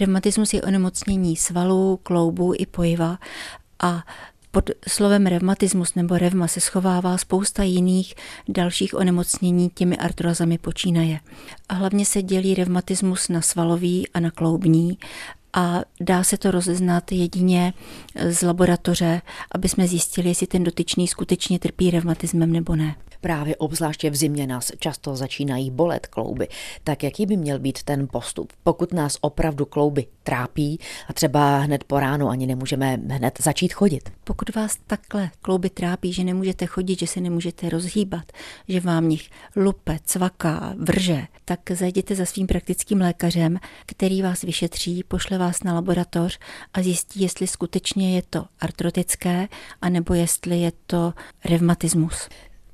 Revmatismus je onemocnění svalů, kloubů i pojiva a pod slovem revmatismus nebo revma se schovává spousta jiných dalších onemocnění, těmi artrozami počínaje. A hlavně se dělí revmatismus na svalový a na kloubní a dá se to rozeznat jedině z laboratoře, aby jsme zjistili, jestli ten dotyčný skutečně trpí revmatismem nebo ne. Právě obzvláště v zimě nás často začínají bolet klouby. Tak jaký by měl být ten postup? Pokud nás opravdu klouby trápí a třeba hned po ránu ani nemůžeme hned začít chodit. Pokud vás takhle klouby trápí, že nemůžete chodit, že se nemůžete rozhýbat, že vám nich lupe, cvaká, vrže, tak zajděte za svým praktickým lékařem, který vás vyšetří, pošle vás na laboratoř a zjistí, jestli skutečně je to artrotické, anebo jestli je to revmatismus.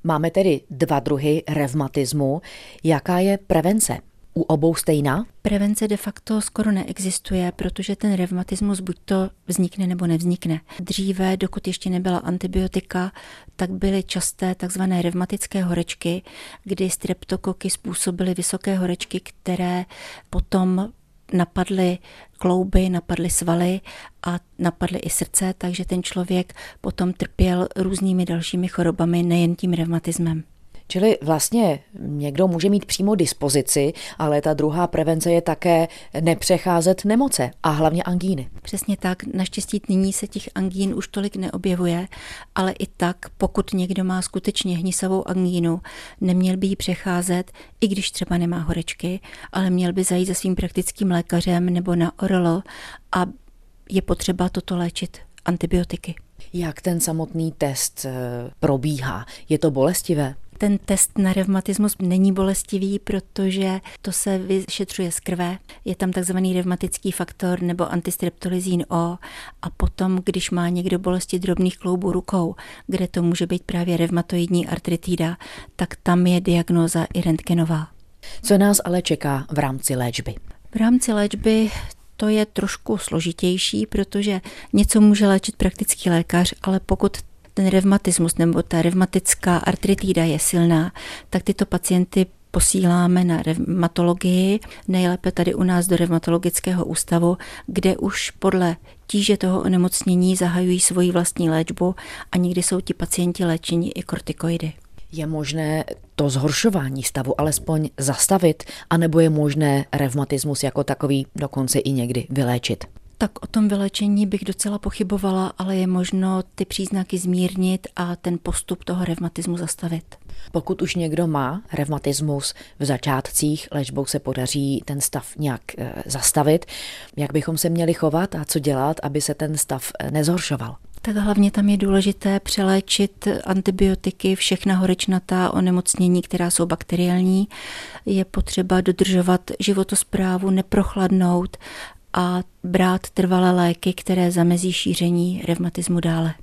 Máme tedy dva druhy revmatismu. Jaká je prevence? U obou stejná? Prevence de facto skoro neexistuje, protože ten revmatismus buď to vznikne nebo nevznikne. Dříve, dokud ještě nebyla antibiotika, tak byly časté takzvané revmatické horečky, kdy streptokoky způsobily vysoké horečky, které potom napadly klouby, napadly svaly a napadly i srdce, takže ten člověk potom trpěl různými dalšími chorobami, nejen tím revmatismem. Čili vlastně někdo může mít přímo dispozici, ale ta druhá prevence je také nepřecházet nemoce a hlavně angíny. Přesně tak. Naštěstí nyní se těch angín už tolik neobjevuje, ale i tak, pokud někdo má skutečně hnisavou angínu, neměl by ji přecházet, i když třeba nemá horečky, ale měl by zajít za svým praktickým lékařem nebo na orlo a je potřeba toto léčit antibiotiky. Jak ten samotný test eh, probíhá? Je to bolestivé? Ten test na revmatismus není bolestivý, protože to se vyšetřuje z krve. Je tam takzvaný revmatický faktor nebo antistreptolizín O a potom, když má někdo bolesti drobných kloubů rukou, kde to může být právě revmatoidní artritída, tak tam je diagnóza i rentgenová. Co nás ale čeká v rámci léčby? V rámci léčby to je trošku složitější, protože něco může léčit praktický lékař, ale pokud ten revmatismus nebo ta revmatická artritída je silná, tak tyto pacienty posíláme na revmatologii, nejlépe tady u nás do revmatologického ústavu, kde už podle tíže toho onemocnění zahajují svoji vlastní léčbu a někdy jsou ti pacienti léčeni i kortikoidy. Je možné to zhoršování stavu alespoň zastavit, anebo je možné revmatismus jako takový dokonce i někdy vyléčit? Tak o tom vylečení bych docela pochybovala, ale je možno ty příznaky zmírnit a ten postup toho revmatismu zastavit. Pokud už někdo má revmatismus v začátcích, léčbou se podaří ten stav nějak e, zastavit, jak bychom se měli chovat a co dělat, aby se ten stav e, nezhoršoval? Tak hlavně tam je důležité přeléčit antibiotiky, všechna horečnatá onemocnění, která jsou bakteriální. Je potřeba dodržovat životosprávu, neprochladnout a brát trvalé léky, které zamezí šíření revmatismu dále.